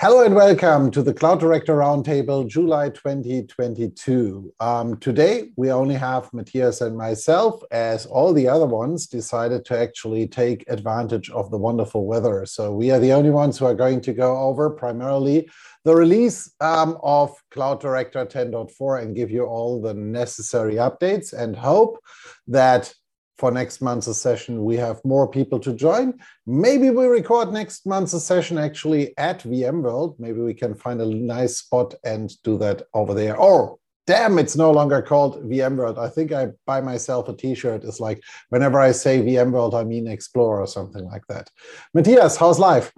Hello and welcome to the Cloud Director Roundtable, July 2022. Um, today, we only have Matthias and myself, as all the other ones decided to actually take advantage of the wonderful weather. So, we are the only ones who are going to go over primarily the release um, of Cloud Director 10.4 and give you all the necessary updates and hope that for next month's session, we have more people to join. Maybe we record next month's session actually at VMworld. Maybe we can find a nice spot and do that over there. Oh, damn, it's no longer called VMworld. I think I buy myself a t-shirt. It's like whenever I say VMworld, I mean Explore or something like that. Matthias, how's life?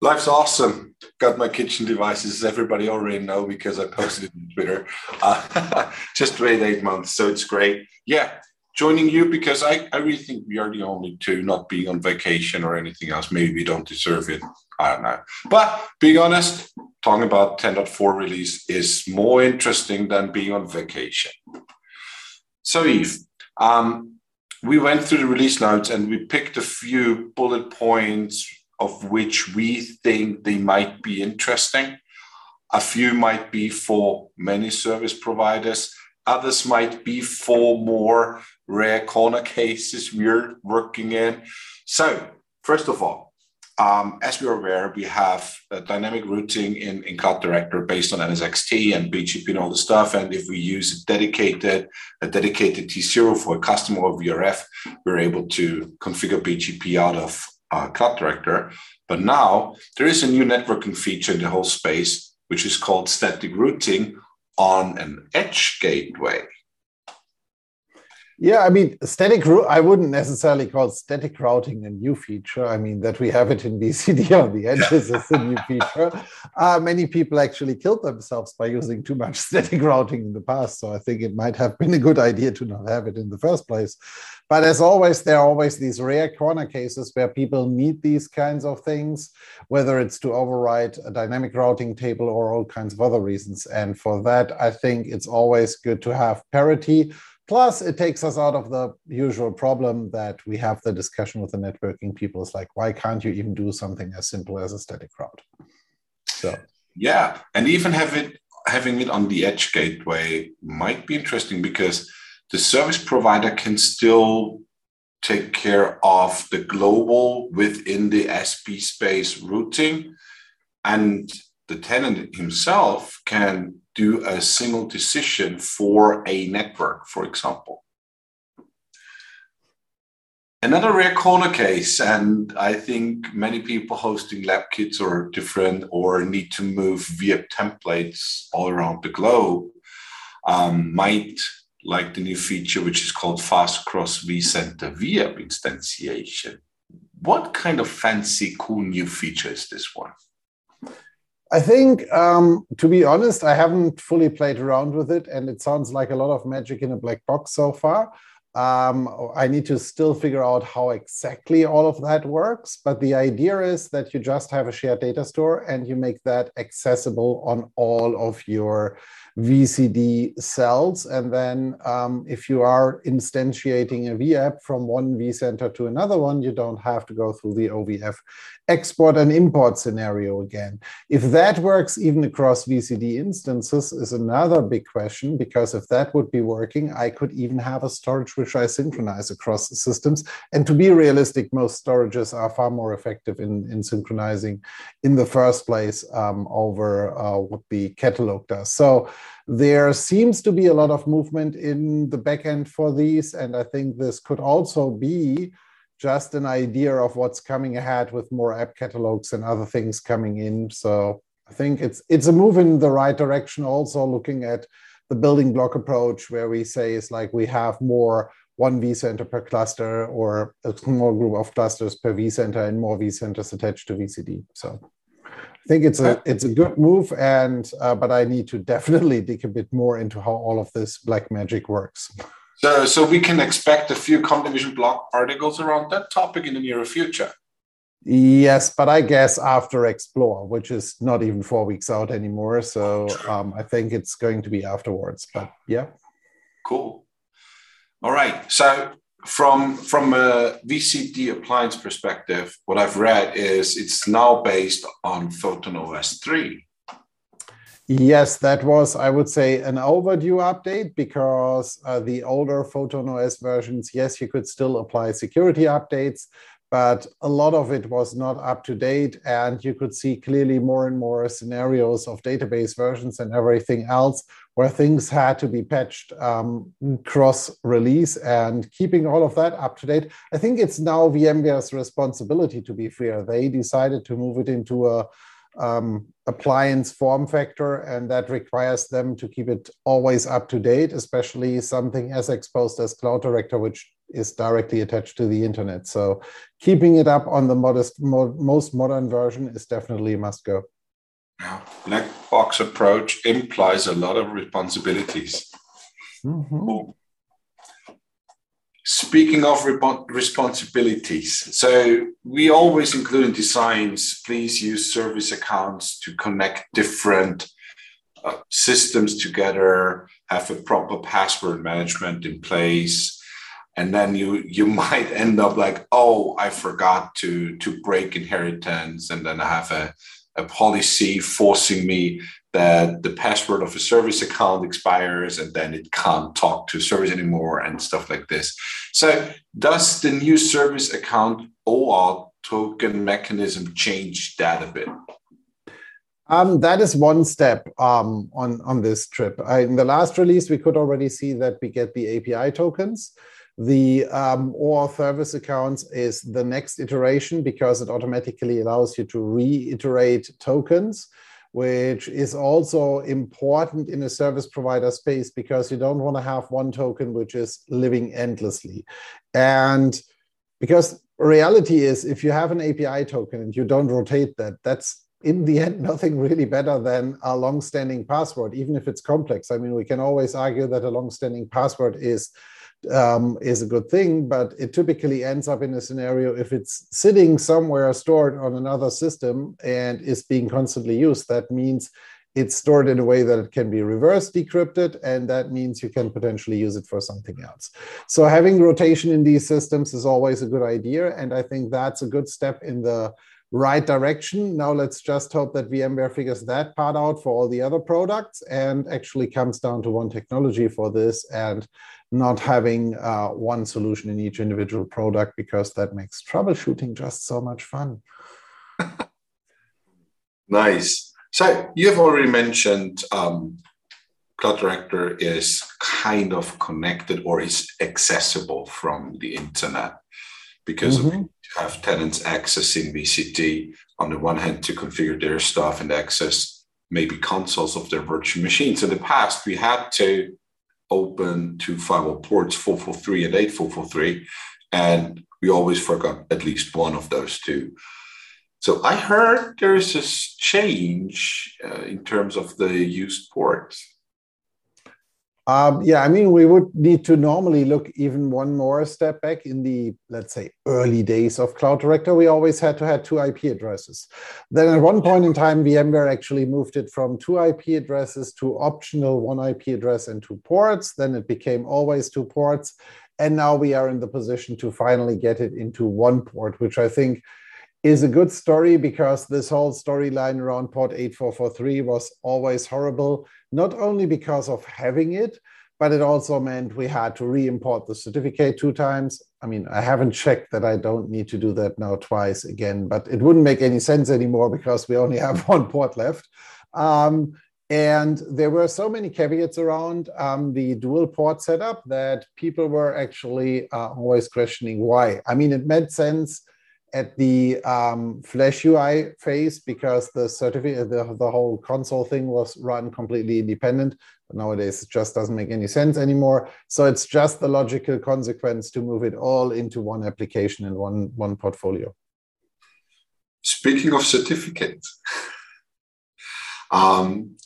Life's awesome. Got my kitchen devices. Everybody already know because I posted it on Twitter. Uh, just wait eight months, so it's great. Yeah, joining you because I, I really think we are the only two not being on vacation or anything else. Maybe we don't deserve it. I don't know. But being honest, talking about 10.4 release is more interesting than being on vacation. So, Yves, um, we went through the release notes and we picked a few bullet points of which we think they might be interesting. A few might be for many service providers. Others might be for more rare corner cases we're working in. So, first of all, um, as we're aware, we have dynamic routing in, in Cloud Director based on NSXT and BGP and all the stuff. And if we use a dedicated, a dedicated T0 for a customer or VRF, we're able to configure BGP out of uh, Cloud Director. But now there is a new networking feature in the whole space, which is called static routing on an edge gateway. Yeah, I mean, static. I wouldn't necessarily call static routing a new feature. I mean, that we have it in VCD on the edges is a new feature. Uh, many people actually killed themselves by using too much static routing in the past. So I think it might have been a good idea to not have it in the first place. But as always, there are always these rare corner cases where people need these kinds of things, whether it's to override a dynamic routing table or all kinds of other reasons. And for that, I think it's always good to have parity Plus, it takes us out of the usual problem that we have the discussion with the networking people. It's like, why can't you even do something as simple as a static route? So yeah, and even have it having it on the edge gateway might be interesting because the service provider can still take care of the global within the SP space routing, and the tenant himself can do a single decision for a network, for example. Another rare corner case, and I think many people hosting lab kits are different or need to move via templates all around the globe, um, might like the new feature, which is called Fast Cross vCenter vApp instantiation. What kind of fancy, cool new feature is this one? I think, um, to be honest, I haven't fully played around with it, and it sounds like a lot of magic in a black box so far. Um, I need to still figure out how exactly all of that works. But the idea is that you just have a shared data store and you make that accessible on all of your VCD cells. And then um, if you are instantiating a VApp from one vCenter to another one, you don't have to go through the OVF export and import scenario again. If that works even across VCD instances is another big question, because if that would be working, I could even have a storage which I synchronize across systems. And to be realistic, most storages are far more effective in, in synchronizing in the first place um, over uh, what the catalog does. So there seems to be a lot of movement in the backend for these. And I think this could also be just an idea of what's coming ahead with more app catalogs and other things coming in. So I think it's it's a move in the right direction. Also looking at the building block approach, where we say it's like we have more one vCenter per cluster or a small group of clusters per vCenter and more vCenters attached to VCD. So think it's a it's a good move, and uh, but I need to definitely dig a bit more into how all of this black magic works. So, so we can expect a few ComDivision blog articles around that topic in the near future. Yes, but I guess after Explore, which is not even four weeks out anymore. So um, I think it's going to be afterwards. But yeah. Cool. All right. So from from a VCD appliance perspective, what I've read is it's now based on Photon OS 3. Yes, that was, I would say, an overdue update because uh, the older Photon OS versions, yes, you could still apply security updates, but a lot of it was not up to date. And you could see clearly more and more scenarios of database versions and everything else where things had to be patched um, cross release and keeping all of that up to date. I think it's now VMware's responsibility, to be fair. They decided to move it into a um, appliance form factor, and that requires them to keep it always up to date, especially something as exposed as Cloud Director, which is directly attached to the internet. So keeping it up on the modest, mo most modern version is definitely a must go. Now, black box approach implies a lot of responsibilities. Mm -hmm. Speaking of responsibilities, so we always include in designs, please use service accounts to connect different uh, systems together, have a proper password management in place. And then you you might end up like, oh, I forgot to to break inheritance, and then I have a, a policy forcing me that the password of a service account expires and then it can't talk to service anymore and stuff like this. So, does the new service account OAuth token mechanism change that a bit? Um, that is one step um, on, on this trip. I, in the last release, we could already see that we get the API tokens. The um, OAuth service accounts is the next iteration because it automatically allows you to reiterate tokens which is also important in a service provider space because you don't want to have one token which is living endlessly. And because reality is if you have an API token and you don't rotate that, that's in the end nothing really better than a long-standing password, even if it's complex. I mean, we can always argue that a long-standing password is um, is a good thing, but it typically ends up in a scenario if it's sitting somewhere stored on another system and is being constantly used. That means it's stored in a way that it can be reverse decrypted, and that means you can potentially use it for something else. So having rotation in these systems is always a good idea, and I think that's a good step in the right direction. Now let's just hope that VMware figures that part out for all the other products and actually comes down to one technology for this and not having uh, one solution in each individual product because that makes troubleshooting just so much fun. nice. So you have already mentioned um, Cloud Director is kind of connected or is accessible from the internet because mm-hmm. you have tenants accessing VCD on the one hand to configure their stuff and access maybe consoles of their virtual machines. In the past, we had to open to firewall ports, 443 and 8443, and we always forgot at least one of those two. So I heard there is a change uh, in terms of the used ports. Um, yeah, I mean, we would need to normally look even one more step back in the, let's say, early days of Cloud Director. We always had to have two IP addresses. Then at one point in time, VMware actually moved it from two IP addresses to optional one IP address and two ports. Then it became always two ports. And now we are in the position to finally get it into one port, which I think is a good story because this whole storyline around port 8443 was always horrible, not only because of having it, but it also meant we had to re-import the certificate two times. I mean, I haven't checked that I don't need to do that now twice again, but it wouldn't make any sense anymore because we only have one port left. Um, and there were so many caveats around um, the dual port setup that people were actually uh, always questioning why. I mean, it made sense at the um, Flash UI phase because the certificate, the, the whole console thing was run completely independent. But nowadays, it just doesn't make any sense anymore. So it's just the logical consequence to move it all into one application and one, one portfolio. Speaking of certificates, um,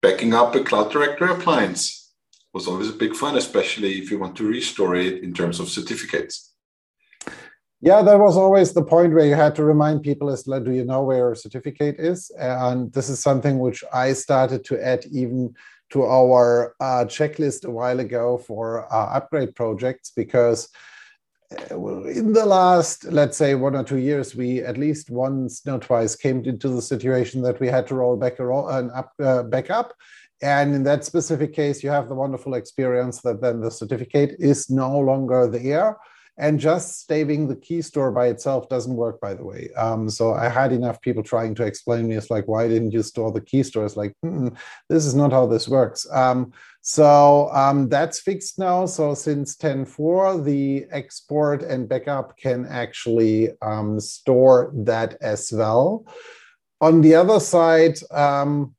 backing up a Cloud Director appliance was always a big fun, especially if you want to restore it in terms of certificates. Yeah, that was always the point where you had to remind people like, do you know where a certificate is? And this is something which I started to add even to our uh, checklist a while ago for uh, upgrade projects because uh, in the last, let's say, one or two years, we at least once, not twice, came into the situation that we had to roll back roll, an up, uh, back up. And in that specific case, you have the wonderful experience that then the certificate is no longer there. And just staving the key store by itself doesn't work, by the way. Um, so I had enough people trying to explain me, it's like, why didn't you store the key store? It's like, this is not how this works. Um, so um, that's fixed now. So since 10.4, the export and backup can actually um, store that as well. On the other side, um,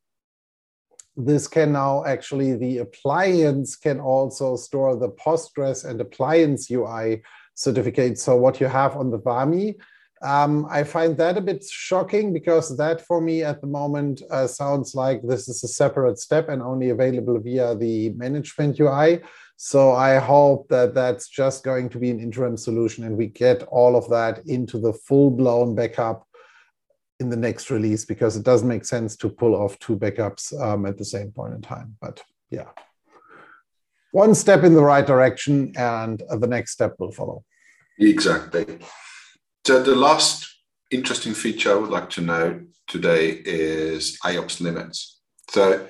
this can now actually, the appliance can also store the Postgres and appliance UI certificate. So what you have on the VAMI, um, I find that a bit shocking because that for me at the moment uh, sounds like this is a separate step and only available via the management UI. So I hope that that's just going to be an interim solution and we get all of that into the full blown backup in the next release because it doesn't make sense to pull off two backups um, at the same point in time. But yeah one step in the right direction and the next step will follow. Exactly. So the last interesting feature I would like to know today is IOPS limits. So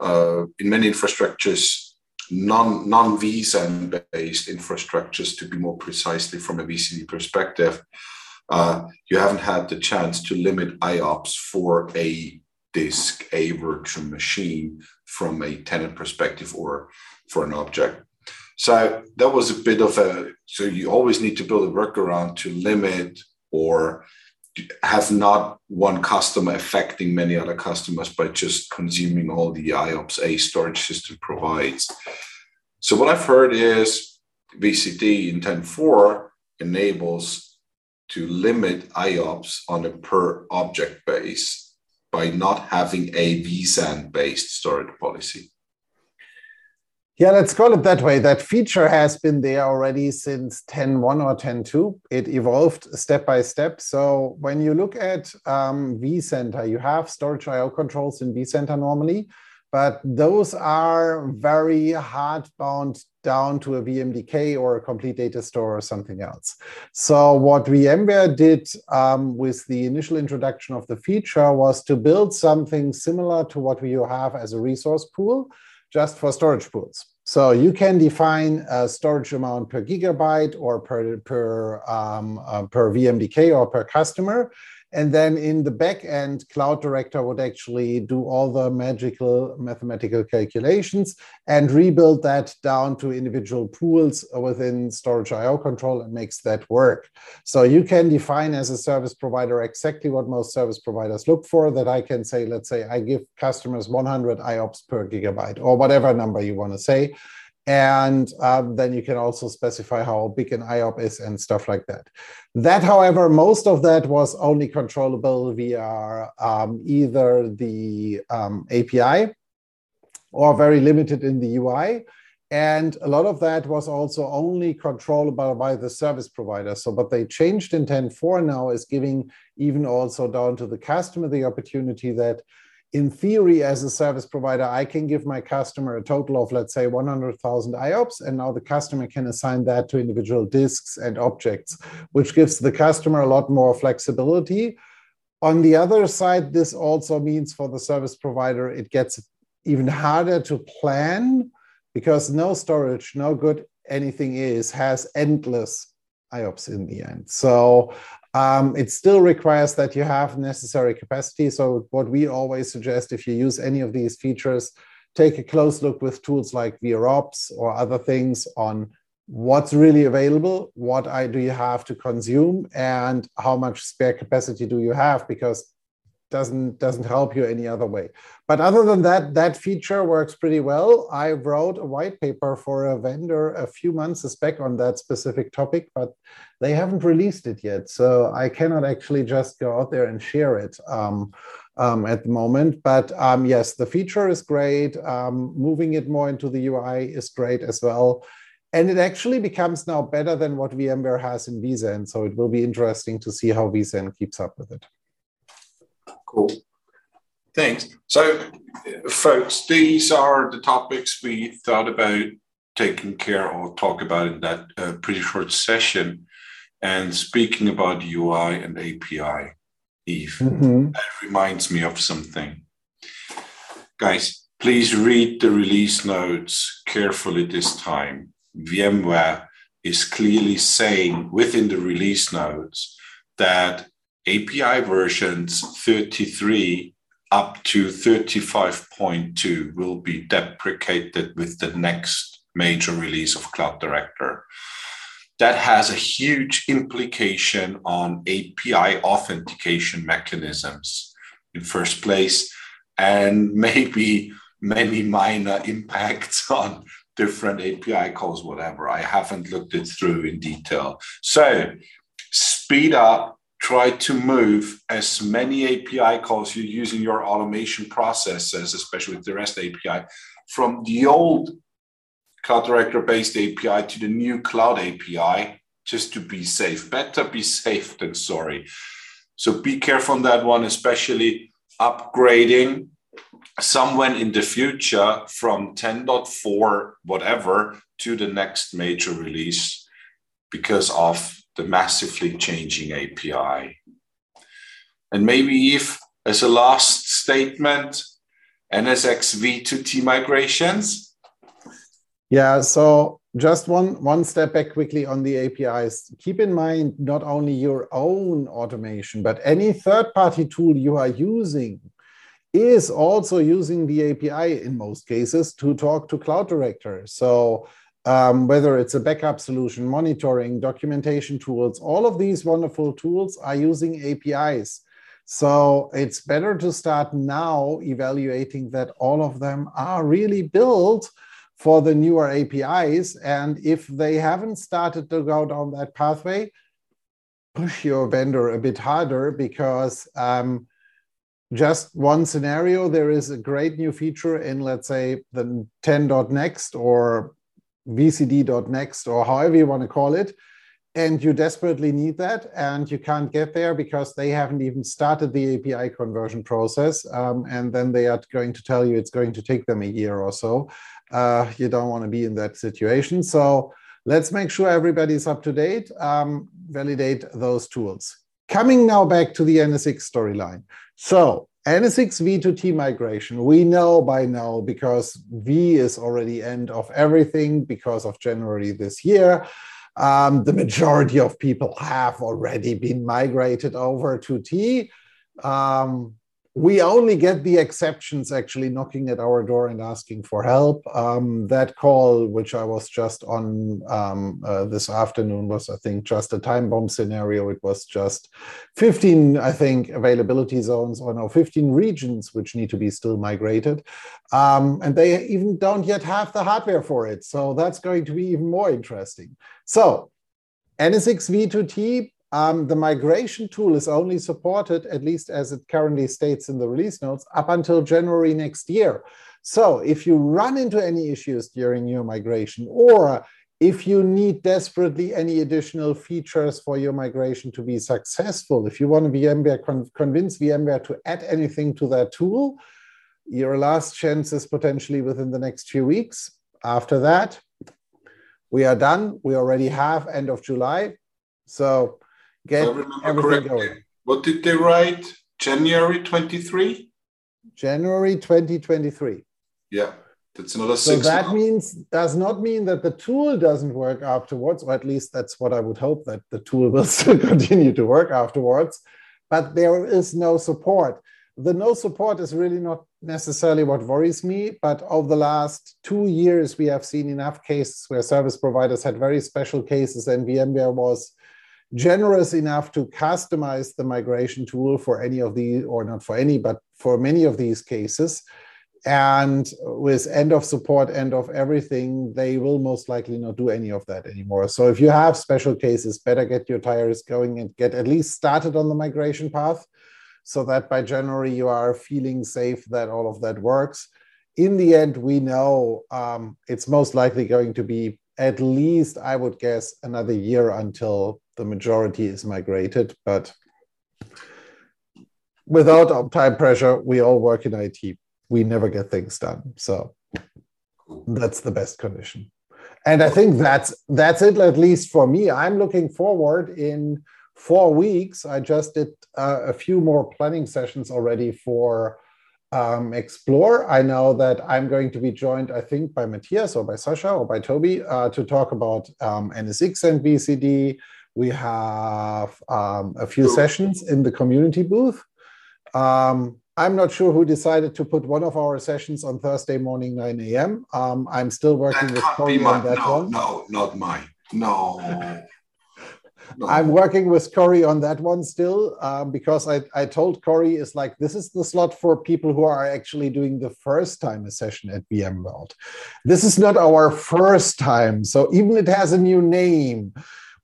uh, in many infrastructures, non non vSAN based infrastructures, to be more precisely from a VCD perspective, uh, you haven't had the chance to limit IOPS for a disk, a virtual machine from a tenant perspective or for an object. So that was a bit of a, so you always need to build a workaround to limit or have not one customer affecting many other customers by just consuming all the IOPS a storage system provides. So what I've heard is VCD in 10.4 enables to limit IOPS on a per object base by not having a vSAN based storage policy. Yeah, let's call it that way. That feature has been there already since 10.1 or 10.2. It evolved step by step. So when you look at um, vCenter, you have storage IO controls in vCenter normally, but those are very hard bound down to a VMDK or a complete data store or something else. So what VMware did um, with the initial introduction of the feature was to build something similar to what we have as a resource pool, just for storage pools. So you can define a storage amount per gigabyte or per, per, um, uh, per VMDK or per customer. And then in the back end, Cloud Director would actually do all the magical mathematical calculations and rebuild that down to individual pools within Storage IO control and makes that work. So you can define as a service provider exactly what most service providers look for that I can say, let's say I give customers 100 IOPS per gigabyte or whatever number you want to say. And um, then you can also specify how big an IOP is and stuff like that. That, however, most of that was only controllable via um, either the um, API or very limited in the UI. And a lot of that was also only controllable by the service provider. So what they changed in 10.4 now is giving even also down to the customer the opportunity that in theory, as a service provider, I can give my customer a total of, let's say, 100,000 IOPS, and now the customer can assign that to individual disks and objects, which gives the customer a lot more flexibility. On the other side, this also means for the service provider, it gets even harder to plan because no storage, no good anything is, has endless IOPS in the end. So um, it still requires that you have necessary capacity. So what we always suggest, if you use any of these features, take a close look with tools like VROps or other things on what's really available, what I, do you have to consume, and how much spare capacity do you have, because doesn't doesn't help you any other way. But other than that, that feature works pretty well. I wrote a white paper for a vendor a few months back on that specific topic, but they haven't released it yet. So I cannot actually just go out there and share it. Um, um, at the moment. But um, yes, the feature is great. Um, moving it more into the UI is great as well. And it actually becomes now better than what VMware has in vSAN. So it will be interesting to see how vSAN keeps up with it. Cool. Thanks. So, folks, these are the topics we thought about taking care or talk about in that uh, pretty short session. And speaking about UI and API, Yves, mm-hmm. that reminds me of something. Guys, please read the release notes carefully this time. VMware is clearly saying within the release notes that API versions 33 up to 35.2 will be deprecated with the next major release of Cloud Director. That has a huge implication on API authentication mechanisms in first place, and maybe many minor impacts on different API calls, whatever. I haven't looked it through in detail. So speed up, try to move as many API calls you use in your automation processes, especially with the REST API, from the old Cloud Director based API to the new Cloud API, just to be safe. Better be safe than sorry. So be careful on that one, especially upgrading somewhere in the future from 10.4 whatever to the next major release because of the massively changing API. And maybe if as a last statement, NSX v2T migrations. Yeah, so just one one step back quickly on the APIs. Keep in mind not only your own automation, but any third-party tool you are using is also using the API in most cases to talk to Cloud Director. So um, whether it's a backup solution, monitoring, documentation tools, all of these wonderful tools are using APIs. So it's better to start now evaluating that all of them are really built for the newer APIs. And if they haven't started to go down that pathway, push your vendor a bit harder because um, just one scenario, there is a great new feature in, let's say, the 10.next or vcd.next or however you want to call it. And you desperately need that, and you can't get there because they haven't even started the API conversion process. Um, and then they are going to tell you it's going to take them a year or so. Uh, you don't want to be in that situation. So let's make sure everybody's up to date, um, validate those tools. Coming now back to the NSX storyline. So NSX V to T migration, we know by now because V is already end of everything because of January this year. Um, the majority of people have already been migrated over to T. Um, we only get the exceptions actually knocking at our door and asking for help. Um, that call, which I was just on um, uh, this afternoon, was I think just a time bomb scenario. It was just 15, I think, availability zones or no, 15 regions which need to be still migrated, um, and they even don't yet have the hardware for it. So that's going to be even more interesting. So NSX V2T um, the migration tool is only supported, at least as it currently states in the release notes, up until January next year. So if you run into any issues during your migration, or if you need desperately any additional features for your migration to be successful, if you want to VMware con convince VMware to add anything to that tool, your last chance is potentially within the next few weeks. After that, we are done. We already have end of July. So get everything correctly. going. What did they write? January 23? January 2023. Yeah, that's another so six. So that months. means does not mean that the tool doesn't work afterwards, or at least that's what I would hope that the tool will still continue to work afterwards. But there is no support. The no support is really not necessarily what worries me, but over the last two years, we have seen enough cases where service providers had very special cases, and VMware was generous enough to customize the migration tool for any of the, or not for any, but for many of these cases. And with end of support, end of everything, they will most likely not do any of that anymore. So if you have special cases, better get your tires going and get at least started on the migration path so that by January you are feeling safe that all of that works. In the end, we know um, it's most likely going to be at least I would guess another year until the majority is migrated. But without time pressure, we all work in IT. We never get things done. So that's the best condition. And I think that's that's it, at least for me. I'm looking forward in four weeks. I just did uh, a few more planning sessions already for um, Explore. I know that I'm going to be joined, I think, by Matthias or by Sasha or by Toby uh, to talk about um, NSX and VCD. We have um, a few sessions in the community booth. Um, I'm not sure who decided to put one of our sessions on Thursday morning, 9 a.m. Um, I'm still working that with Corey on that no, one. No, not mine. No. No. I'm working with Corey on that one still um, because I, I told Corey is like this is the slot for people who are actually doing the first time a session at VMworld. This is not our first time, so even it has a new name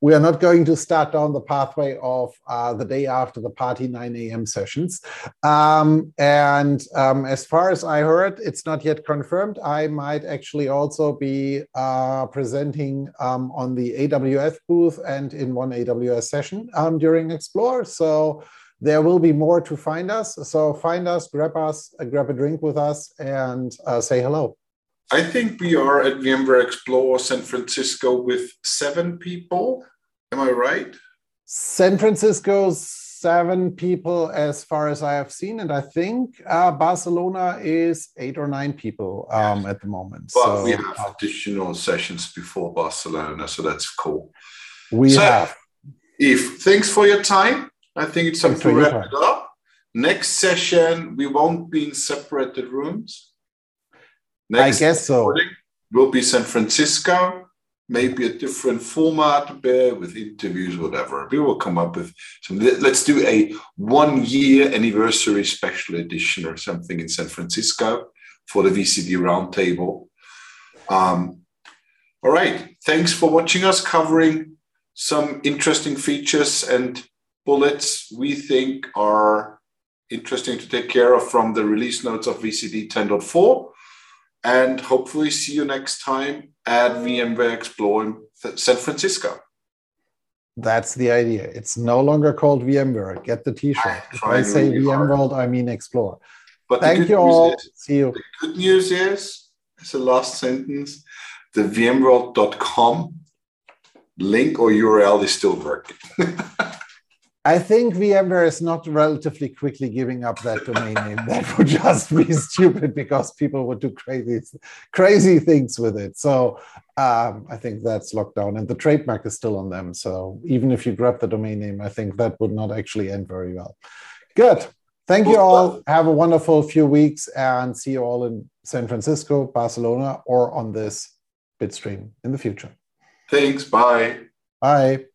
we are not going to start down the pathway of uh, the day after the party 9 a.m. sessions. Um, and um, as far as I heard, it's not yet confirmed. I might actually also be uh, presenting um, on the AWS booth and in one AWS session um, during Explore. So there will be more to find us. So find us, grab us, uh, grab a drink with us, and uh, say hello. I think we are at VMware Explore San Francisco with seven people. Am I right? San Francisco's seven people as far as I have seen. And I think uh, Barcelona is eight or nine people um, at the moment. But so, we have uh, additional sessions before Barcelona. So that's cool. We so, have. Yves, thanks for your time. I think it's time to wrap it up. Next session, we won't be in separated rooms. Next I guess so. Will be San Francisco, maybe a different format with interviews, whatever. We will come up with some. Let's do a one year anniversary special edition or something in San Francisco for the VCD Roundtable. Um, all right. Thanks for watching us covering some interesting features and bullets we think are interesting to take care of from the release notes of VCD 10.4 and hopefully see you next time at VMware Explore in San Francisco. That's the idea. It's no longer called VMworld. Get the T-shirt. Ah, if I say really VMworld, I mean Explore. But thank you all. Is, see you. The good news is, as the last sentence, the VMworld.com link or URL is still working. I think VMware is not relatively quickly giving up that domain name. That would just be stupid because people would do crazy, crazy things with it. So um, I think that's locked down, and the trademark is still on them. So even if you grab the domain name, I think that would not actually end very well. Good. Thank you all. Have a wonderful few weeks, and see you all in San Francisco, Barcelona, or on this Bitstream in the future. Thanks. Bye. Bye.